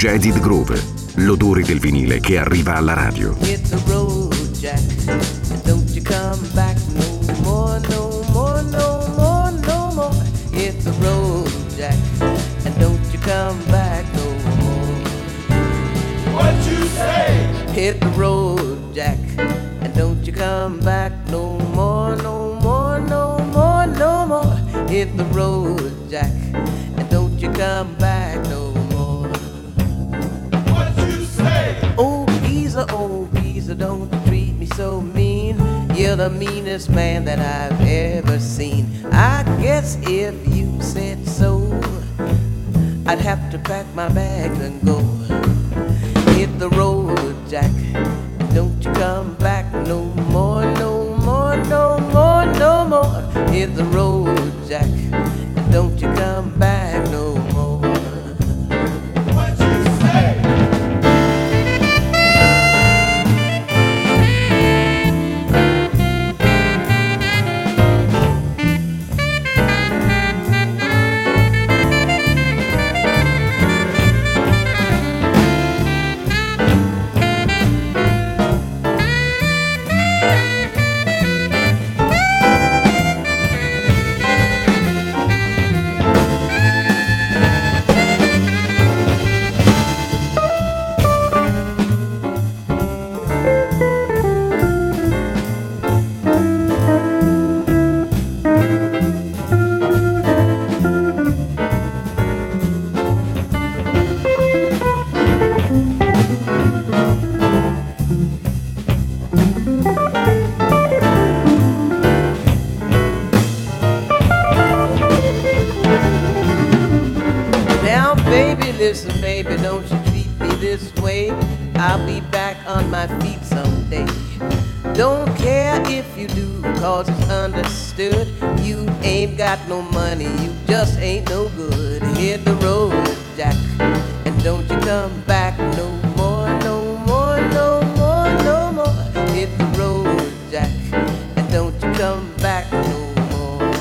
Jaded Groove, l'odore del vinile che arriva alla radio. Hit the road, the meanest man that I've ever seen. I guess if you said so, I'd have to pack my bags and go. Hit the road, Jack. Don't you come back no more, no more, no more, no more. Hit the road, Jack. You do, cause it's understood. You ain't got no money, you just ain't no good. Hit the road, Jack, and don't you come back no more, no more, no more, no more. Hit the road, Jack, and don't you come back no more.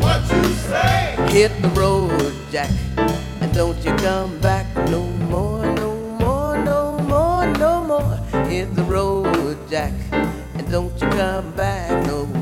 What you say? Hit the road, Jack, and don't you come back no more, no more, no more, no more. Hit the road, Jack, don't you come back no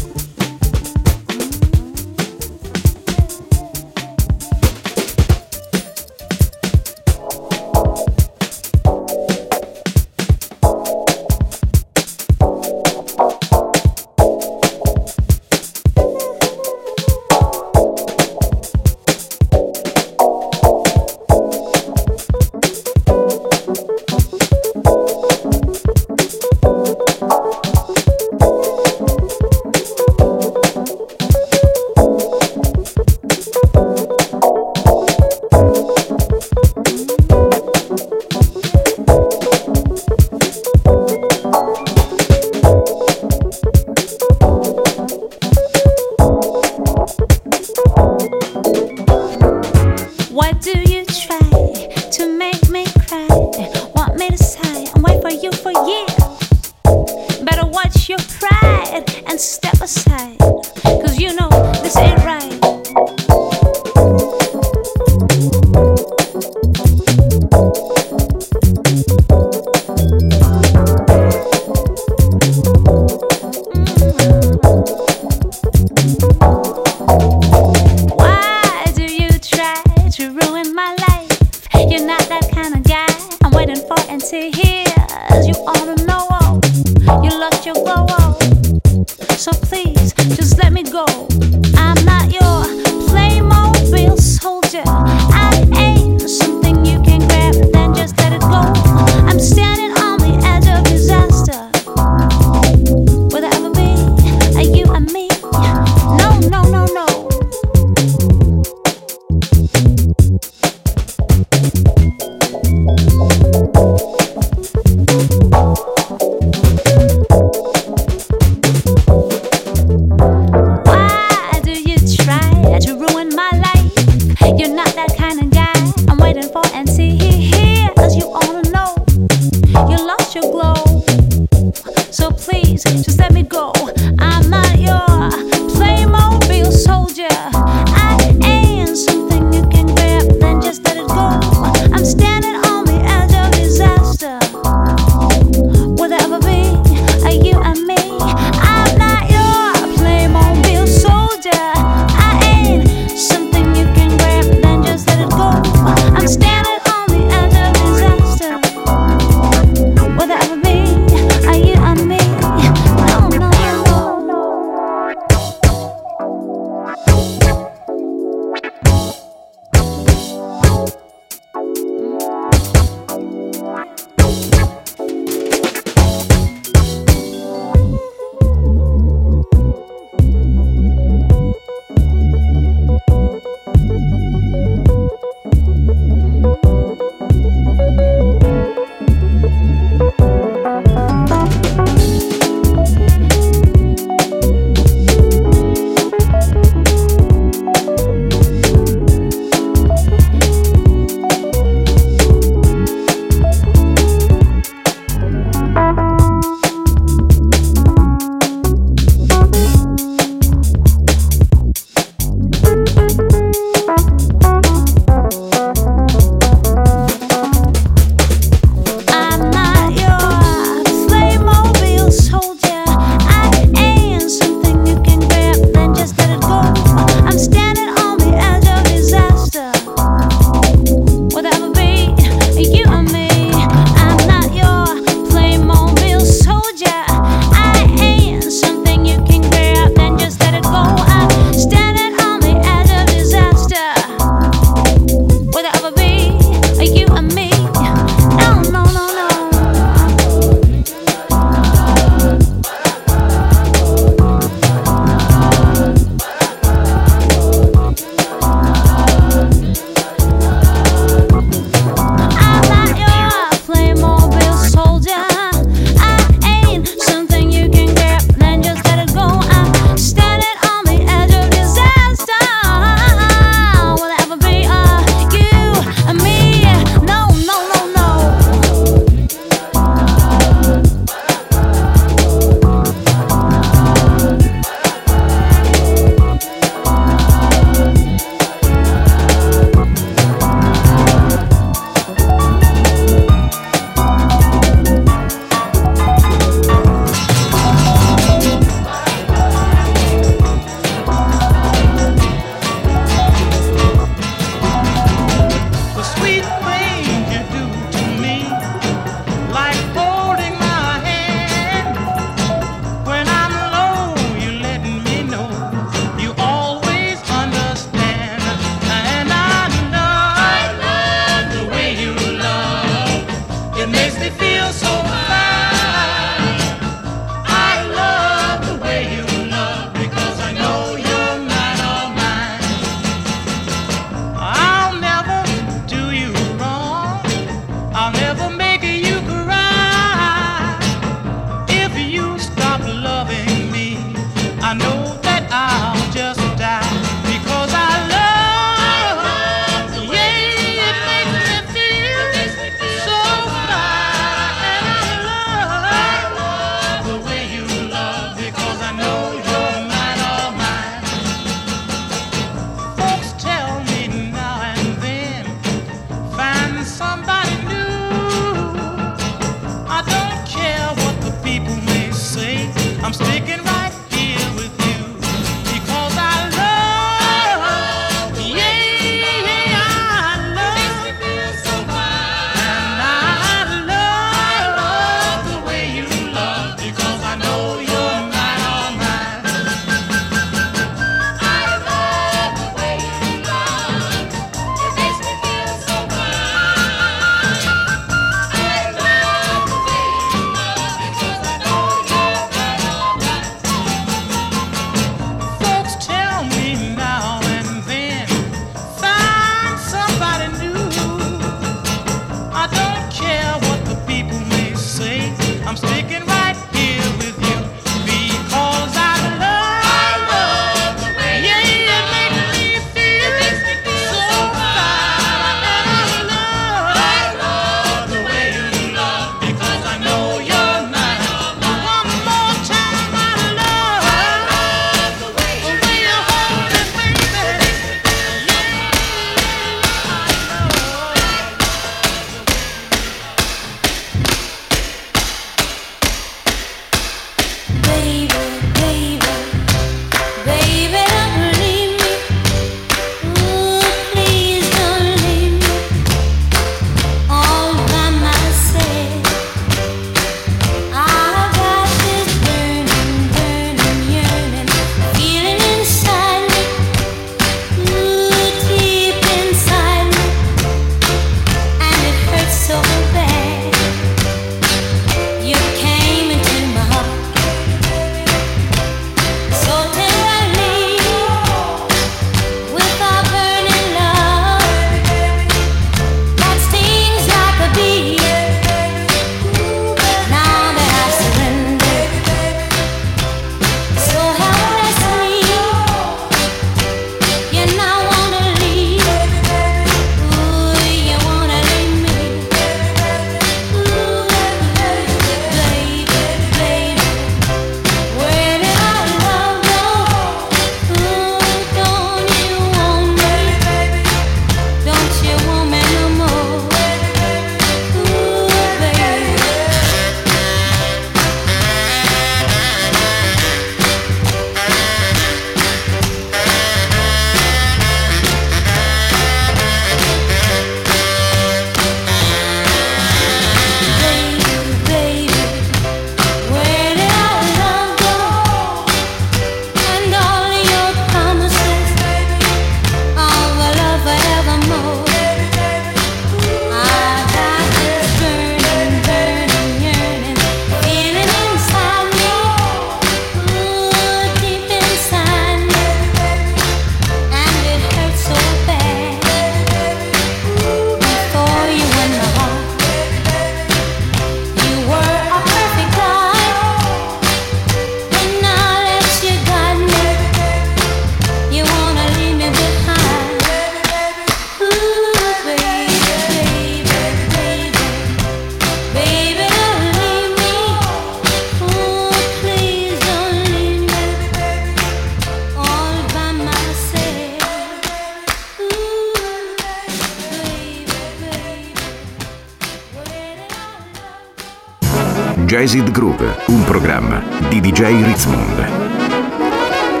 DJ Ritzmond.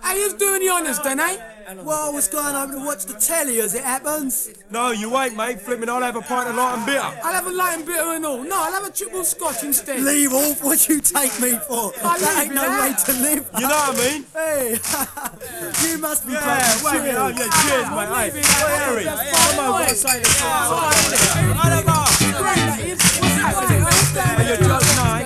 How you doing you understand, eh? Well, I was going over to watch the telly as it happens. No, you ain't, mate. Flipping, I'll have a pint of light and bitter. I'll have a light and bitter and all. No, I'll have a triple scotch instead. Leave off what you take me for. I that ain't you no that. way to live. You know what I mean? Hey, you must be Yeah, fucking wait a minute. Oh, serious. yeah, cheers, mate. Hey, leaving hey, that. Harry. That's Come on, fine. what's say this? Fine. I don't know. Great, that is. What's happening? What's that? Hey, you're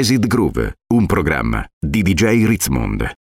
Jazzed Groove, un programma di DJ Ritzmond.